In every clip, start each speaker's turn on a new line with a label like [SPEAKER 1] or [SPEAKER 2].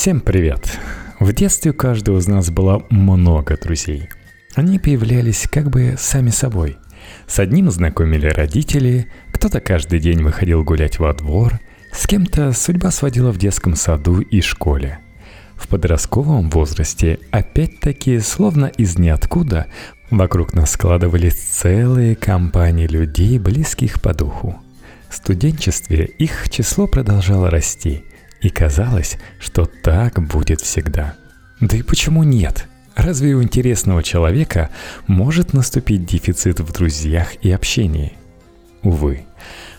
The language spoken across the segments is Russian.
[SPEAKER 1] Всем привет! В детстве у каждого из нас было много друзей. Они появлялись как бы сами собой. С одним знакомили родители, кто-то каждый день выходил гулять во двор, с кем-то судьба сводила в детском саду и школе. В подростковом возрасте, опять-таки, словно из ниоткуда, вокруг нас складывались целые компании людей, близких по духу. В студенчестве их число продолжало расти – и казалось, что так будет всегда. Да и почему нет? Разве у интересного человека может наступить дефицит в друзьях и общении? Увы,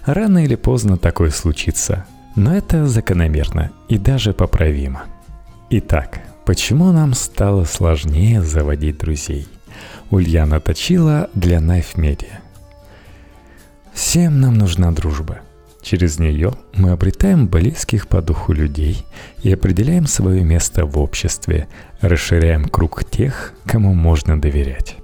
[SPEAKER 1] рано или поздно такое случится, но это закономерно и даже поправимо. Итак, почему нам стало сложнее заводить друзей? Ульяна точила для Knife Media. Всем нам нужна дружба – Через нее мы обретаем близких по духу людей и определяем свое место в обществе, расширяем круг тех, кому можно доверять.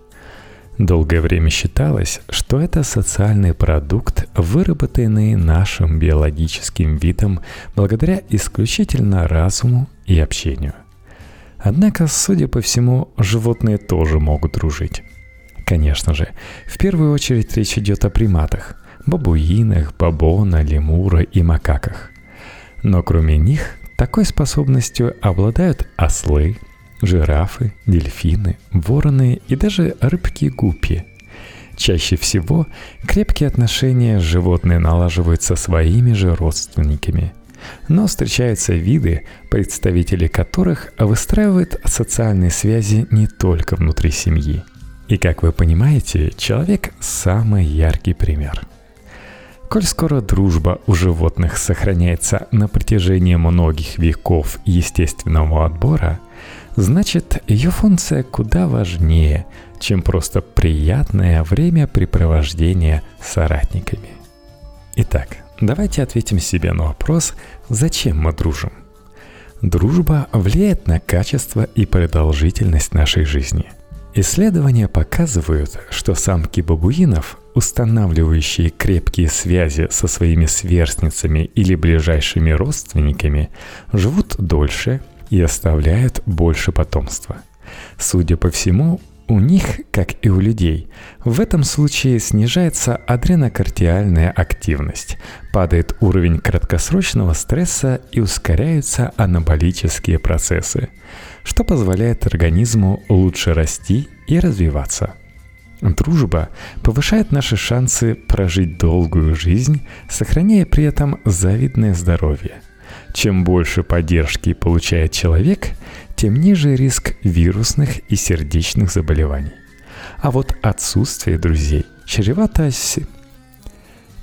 [SPEAKER 1] Долгое время считалось, что это социальный продукт, выработанный нашим биологическим видом благодаря исключительно разуму и общению. Однако, судя по всему, животные тоже могут дружить. Конечно же, в первую очередь речь идет о приматах – бабуинах, бабона, лемура и макаках. Но кроме них, такой способностью обладают ослы, жирафы, дельфины, вороны и даже рыбки-гуппи. Чаще всего крепкие отношения животные налаживают со своими же родственниками. Но встречаются виды, представители которых выстраивают социальные связи не только внутри семьи. И как вы понимаете, человек – самый яркий пример – Коль скоро дружба у животных сохраняется на протяжении многих веков естественного отбора, значит ее функция куда важнее, чем просто приятное времяпрепровождение с соратниками. Итак, давайте ответим себе на вопрос, зачем мы дружим. Дружба влияет на качество и продолжительность нашей жизни. Исследования показывают, что самки бабуинов устанавливающие крепкие связи со своими сверстницами или ближайшими родственниками, живут дольше и оставляют больше потомства. Судя по всему, у них, как и у людей, в этом случае снижается адренокортиальная активность, падает уровень краткосрочного стресса и ускоряются анаболические процессы, что позволяет организму лучше расти и развиваться – Дружба повышает наши шансы прожить долгую жизнь, сохраняя при этом завидное здоровье. Чем больше поддержки получает человек, тем ниже риск вирусных и сердечных заболеваний. А вот отсутствие друзей чревато,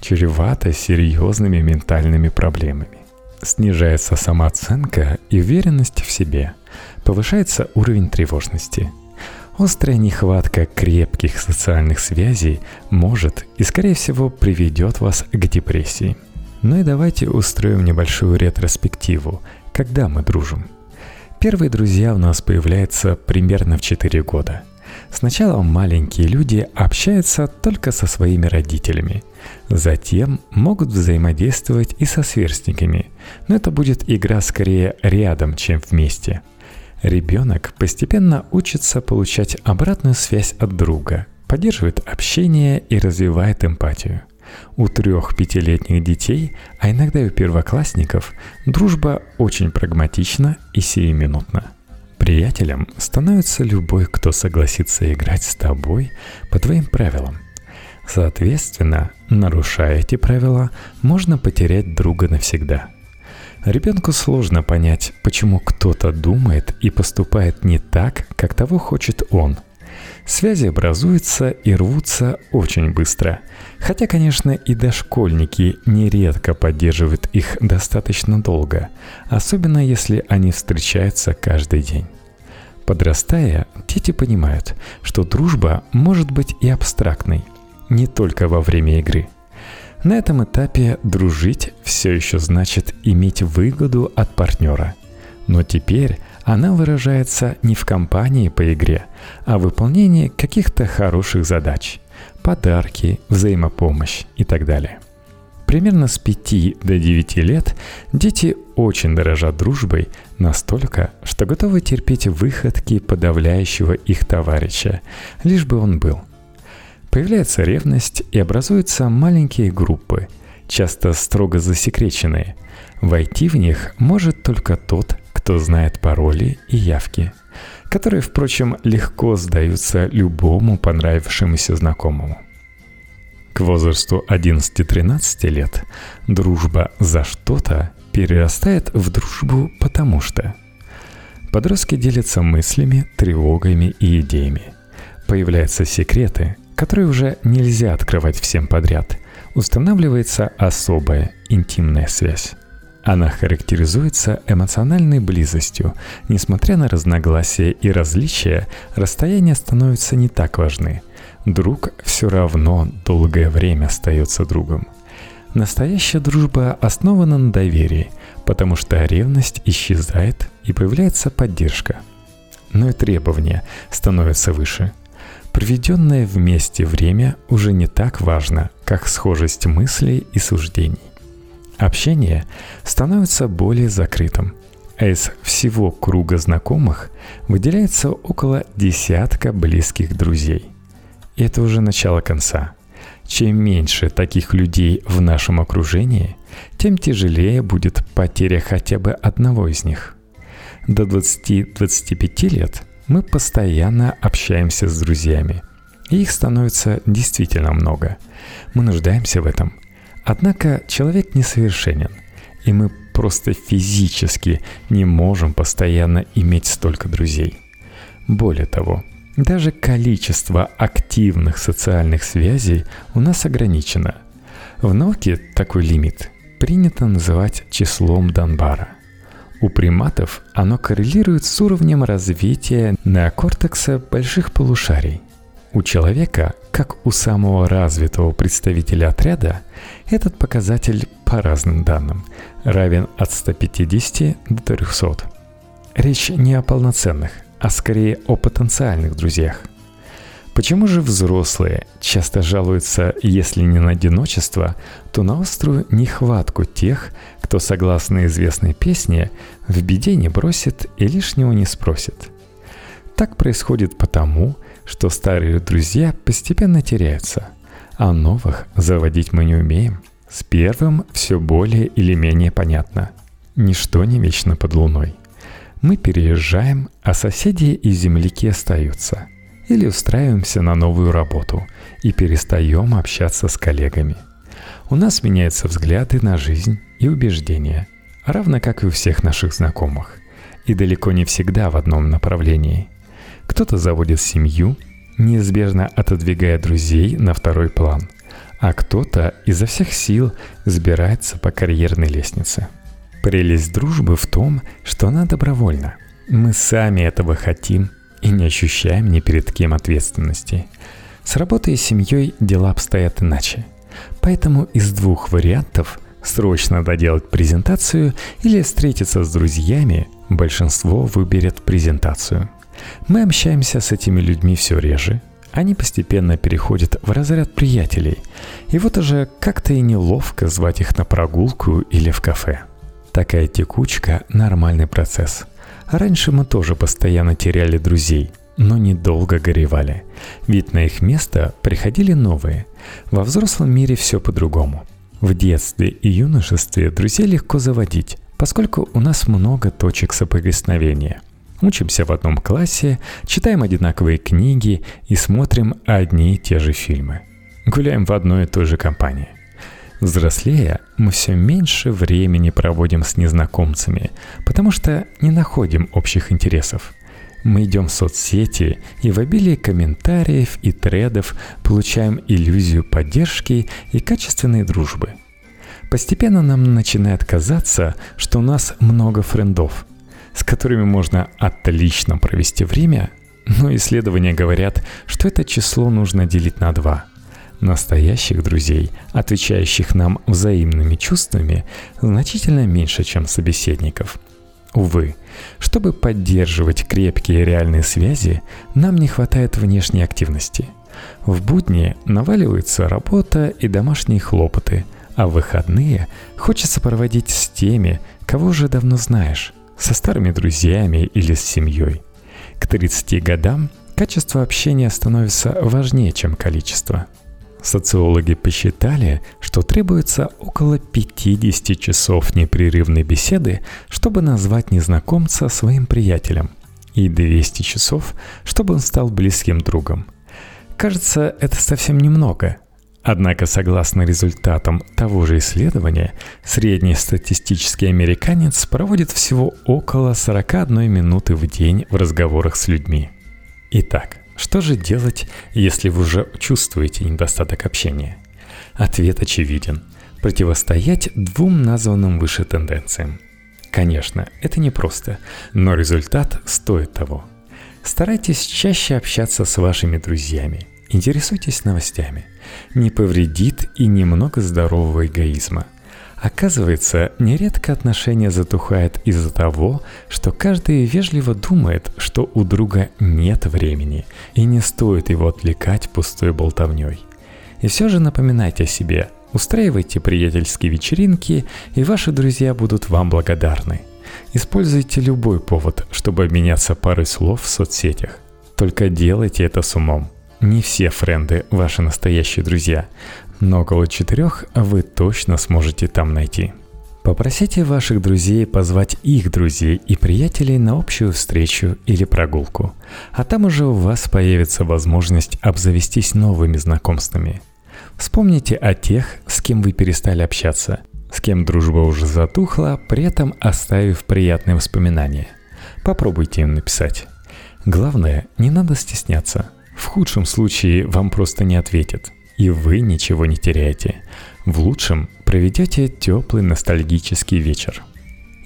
[SPEAKER 1] чревато серьезными ментальными проблемами. Снижается самооценка и уверенность в себе, повышается уровень тревожности – Острая нехватка крепких социальных связей может и, скорее всего, приведет вас к депрессии. Ну и давайте устроим небольшую ретроспективу, когда мы дружим. Первые друзья у нас появляются примерно в 4 года. Сначала маленькие люди общаются только со своими родителями. Затем могут взаимодействовать и со сверстниками, но это будет игра скорее рядом, чем вместе – Ребенок постепенно учится получать обратную связь от друга, поддерживает общение и развивает эмпатию. У трех-пятилетних детей, а иногда и у первоклассников, дружба очень прагматична и сиюминутна. Приятелем становится любой, кто согласится играть с тобой по твоим правилам. Соответственно, нарушая эти правила, можно потерять друга навсегда – Ребенку сложно понять, почему кто-то думает и поступает не так, как того хочет он. Связи образуются и рвутся очень быстро. Хотя, конечно, и дошкольники нередко поддерживают их достаточно долго, особенно если они встречаются каждый день. Подрастая, дети понимают, что дружба может быть и абстрактной, не только во время игры – на этом этапе дружить все еще значит иметь выгоду от партнера. Но теперь она выражается не в компании по игре, а в выполнении каких-то хороших задач. Подарки, взаимопомощь и так далее. Примерно с 5 до 9 лет дети очень дорожат дружбой, Настолько, что готовы терпеть выходки подавляющего их товарища, лишь бы он был. Появляется ревность и образуются маленькие группы, часто строго засекреченные. Войти в них может только тот, кто знает пароли и явки, которые, впрочем, легко сдаются любому понравившемуся знакомому. К возрасту 11-13 лет дружба за что-то перерастает в дружбу потому что. Подростки делятся мыслями, тревогами и идеями. Появляются секреты, которые уже нельзя открывать всем подряд. Устанавливается особая интимная связь. Она характеризуется эмоциональной близостью. Несмотря на разногласия и различия, расстояния становятся не так важны – друг все равно долгое время остается другом. Настоящая дружба основана на доверии, потому что ревность исчезает и появляется поддержка. Но и требования становятся выше. Проведенное вместе время уже не так важно, как схожесть мыслей и суждений. Общение становится более закрытым, а из всего круга знакомых выделяется около десятка близких друзей. И это уже начало конца. Чем меньше таких людей в нашем окружении, тем тяжелее будет потеря хотя бы одного из них. До 20-25 лет мы постоянно общаемся с друзьями. И их становится действительно много. Мы нуждаемся в этом. Однако человек несовершенен, и мы просто физически не можем постоянно иметь столько друзей. Более того, даже количество активных социальных связей у нас ограничено. В науке такой лимит принято называть числом Данбара. У приматов оно коррелирует с уровнем развития неокортекса больших полушарий. У человека, как у самого развитого представителя отряда, этот показатель по разным данным равен от 150 до 300. Речь не о полноценных, а скорее о потенциальных друзьях. Почему же взрослые часто жалуются, если не на одиночество, то на острую нехватку тех, кто, согласно известной песне, в беде не бросит и лишнего не спросит? Так происходит потому, что старые друзья постепенно теряются, а новых заводить мы не умеем. С первым все более или менее понятно. Ничто не вечно под луной – мы переезжаем, а соседи и земляки остаются. Или устраиваемся на новую работу и перестаем общаться с коллегами. У нас меняются взгляды на жизнь и убеждения, равно как и у всех наших знакомых. И далеко не всегда в одном направлении. Кто-то заводит семью, неизбежно отодвигая друзей на второй план, а кто-то изо всех сил взбирается по карьерной лестнице – Прелесть дружбы в том, что она добровольна. Мы сами этого хотим и не ощущаем ни перед кем ответственности. С работой и семьей дела обстоят иначе. Поэтому из двух вариантов срочно доделать презентацию или встретиться с друзьями, большинство выберет презентацию. Мы общаемся с этими людьми все реже, они постепенно переходят в разряд приятелей. И вот уже как-то и неловко звать их на прогулку или в кафе. Такая текучка – нормальный процесс. Раньше мы тоже постоянно теряли друзей, но недолго горевали. Ведь на их место приходили новые. Во взрослом мире все по-другому. В детстве и юношестве друзей легко заводить, поскольку у нас много точек соприкосновения. Учимся в одном классе, читаем одинаковые книги и смотрим одни и те же фильмы. Гуляем в одной и той же компании – Взрослея, мы все меньше времени проводим с незнакомцами, потому что не находим общих интересов. Мы идем в соцсети и в обилии комментариев и тредов получаем иллюзию поддержки и качественной дружбы. Постепенно нам начинает казаться, что у нас много френдов, с которыми можно отлично провести время, но исследования говорят, что это число нужно делить на два – Настоящих друзей, отвечающих нам взаимными чувствами, значительно меньше, чем собеседников. Увы, чтобы поддерживать крепкие реальные связи, нам не хватает внешней активности. В будни наваливается работа и домашние хлопоты, а в выходные хочется проводить с теми, кого уже давно знаешь, со старыми друзьями или с семьей. К 30 годам качество общения становится важнее, чем количество. Социологи посчитали, что требуется около 50 часов непрерывной беседы, чтобы назвать незнакомца своим приятелем, и 200 часов, чтобы он стал близким другом. Кажется, это совсем немного – Однако, согласно результатам того же исследования, средний статистический американец проводит всего около 41 минуты в день в разговорах с людьми. Итак, что же делать, если вы уже чувствуете недостаток общения? Ответ очевиден. Противостоять двум названным выше тенденциям. Конечно, это непросто, но результат стоит того. Старайтесь чаще общаться с вашими друзьями – Интересуйтесь новостями. Не повредит и немного здорового эгоизма. Оказывается, нередко отношения затухают из-за того, что каждый вежливо думает, что у друга нет времени, и не стоит его отвлекать пустой болтовней. И все же напоминайте о себе, устраивайте приятельские вечеринки, и ваши друзья будут вам благодарны. Используйте любой повод, чтобы обменяться парой слов в соцсетях. Только делайте это с умом. Не все френды ваши настоящие друзья, но около четырех вы точно сможете там найти. Попросите ваших друзей позвать их друзей и приятелей на общую встречу или прогулку, а там уже у вас появится возможность обзавестись новыми знакомствами. Вспомните о тех, с кем вы перестали общаться, с кем дружба уже затухла, при этом оставив приятные воспоминания. Попробуйте им написать. Главное, не надо стесняться – в худшем случае вам просто не ответят, и вы ничего не теряете. В лучшем проведете теплый ностальгический вечер.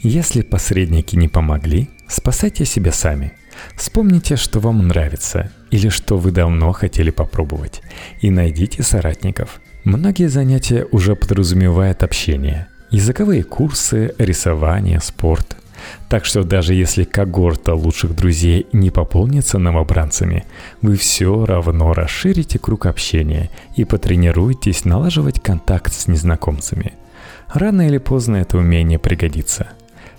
[SPEAKER 1] Если посредники не помогли, спасайте себя сами. Вспомните, что вам нравится или что вы давно хотели попробовать, и найдите соратников. Многие занятия уже подразумевают общение. Языковые курсы, рисование, спорт – так что даже если когорта лучших друзей не пополнится новобранцами, вы все равно расширите круг общения и потренируетесь налаживать контакт с незнакомцами. Рано или поздно это умение пригодится.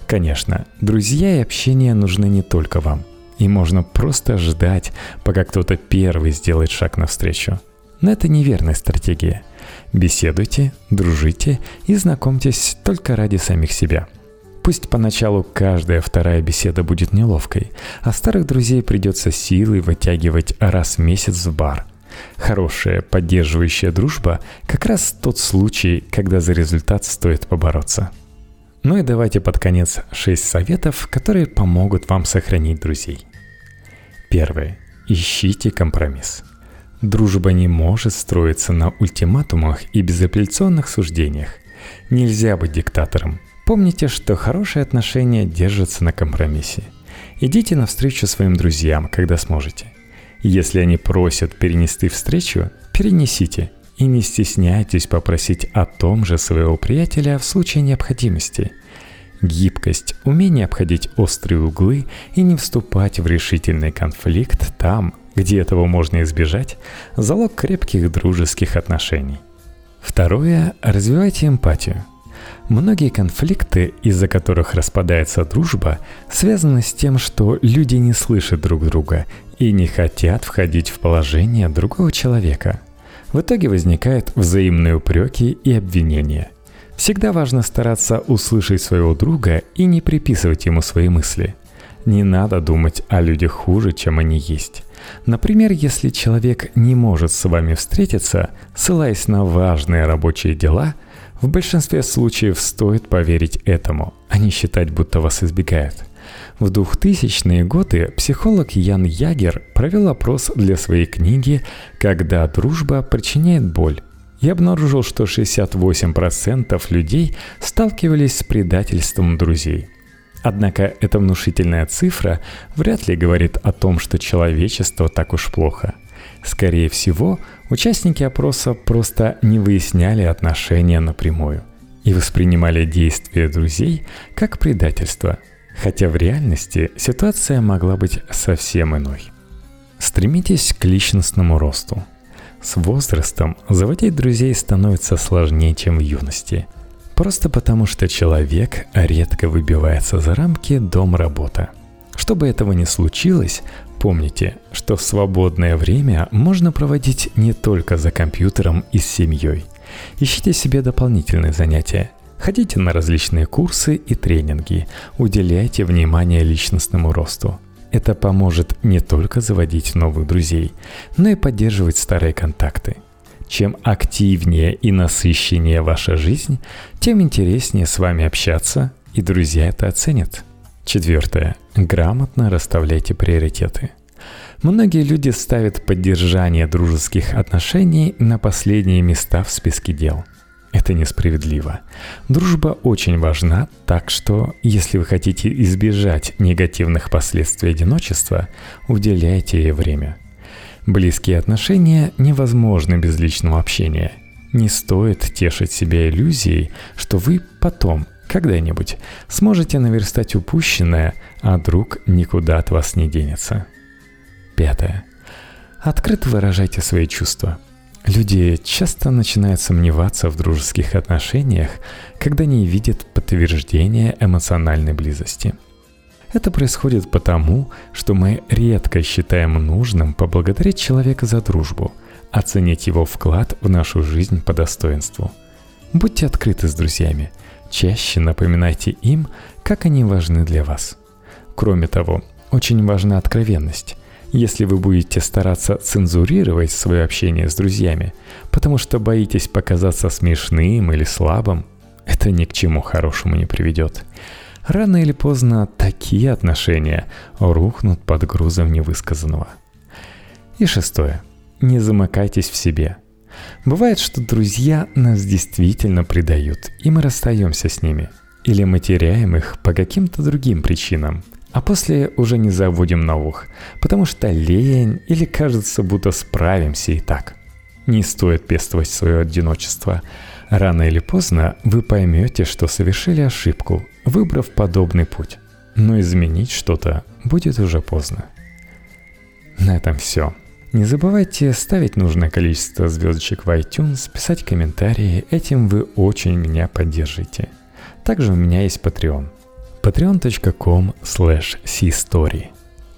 [SPEAKER 1] Конечно, друзья и общение нужны не только вам. И можно просто ждать, пока кто-то первый сделает шаг навстречу. Но это неверная стратегия. Беседуйте, дружите и знакомьтесь только ради самих себя – Пусть поначалу каждая вторая беседа будет неловкой, а старых друзей придется силой вытягивать раз в месяц в бар. Хорошая, поддерживающая дружба – как раз тот случай, когда за результат стоит побороться. Ну и давайте под конец 6 советов, которые помогут вам сохранить друзей. Первое. Ищите компромисс. Дружба не может строиться на ультиматумах и безапелляционных суждениях. Нельзя быть диктатором. Помните, что хорошие отношения держатся на компромиссе. Идите навстречу своим друзьям, когда сможете. Если они просят перенести встречу, перенесите. И не стесняйтесь попросить о том же своего приятеля в случае необходимости. Гибкость, умение обходить острые углы и не вступать в решительный конфликт там, где этого можно избежать, залог крепких дружеских отношений. Второе. Развивайте эмпатию – Многие конфликты, из-за которых распадается дружба, связаны с тем, что люди не слышат друг друга и не хотят входить в положение другого человека. В итоге возникают взаимные упреки и обвинения. Всегда важно стараться услышать своего друга и не приписывать ему свои мысли. Не надо думать о людях хуже, чем они есть. Например, если человек не может с вами встретиться, ссылаясь на важные рабочие дела – в большинстве случаев стоит поверить этому, а не считать, будто вас избегают. В 2000-е годы психолог Ян Ягер провел опрос для своей книги «Когда дружба причиняет боль» и обнаружил, что 68% людей сталкивались с предательством друзей. Однако эта внушительная цифра вряд ли говорит о том, что человечество так уж плохо. Скорее всего, Участники опроса просто не выясняли отношения напрямую и воспринимали действия друзей как предательство, хотя в реальности ситуация могла быть совсем иной. Стремитесь к личностному росту. С возрастом заводить друзей становится сложнее, чем в юности. Просто потому, что человек редко выбивается за рамки дом-работа. Чтобы этого не случилось, помните, что свободное время можно проводить не только за компьютером и с семьей. Ищите себе дополнительные занятия. Ходите на различные курсы и тренинги, уделяйте внимание личностному росту. Это поможет не только заводить новых друзей, но и поддерживать старые контакты. Чем активнее и насыщеннее ваша жизнь, тем интереснее с вами общаться, и друзья это оценят. Четвертое. Грамотно расставляйте приоритеты. Многие люди ставят поддержание дружеских отношений на последние места в списке дел – это несправедливо. Дружба очень важна, так что, если вы хотите избежать негативных последствий одиночества, уделяйте ей время. Близкие отношения невозможны без личного общения. Не стоит тешить себя иллюзией, что вы потом, когда-нибудь, сможете наверстать упущенное, а друг никуда от вас не денется. Пятое. Открыто выражайте свои чувства – Люди часто начинают сомневаться в дружеских отношениях, когда не видят подтверждения эмоциональной близости. Это происходит потому, что мы редко считаем нужным поблагодарить человека за дружбу, оценить его вклад в нашу жизнь по достоинству. Будьте открыты с друзьями, чаще напоминайте им, как они важны для вас. Кроме того, очень важна откровенность. Если вы будете стараться цензурировать свое общение с друзьями, потому что боитесь показаться смешным или слабым, это ни к чему хорошему не приведет. Рано или поздно такие отношения рухнут под грузом невысказанного. И шестое. Не замыкайтесь в себе. Бывает, что друзья нас действительно предают, и мы расстаемся с ними. Или мы теряем их по каким-то другим причинам – а после уже не заводим новых, потому что лень или кажется, будто справимся и так. Не стоит пестовать свое одиночество. Рано или поздно вы поймете, что совершили ошибку, выбрав подобный путь. Но изменить что-то будет уже поздно. На этом все. Не забывайте ставить нужное количество звездочек в iTunes, писать комментарии, этим вы очень меня поддержите. Также у меня есть Patreon – patreon.com slash story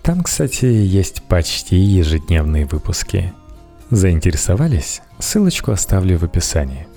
[SPEAKER 1] Там, кстати, есть почти ежедневные выпуски. Заинтересовались? Ссылочку оставлю в описании.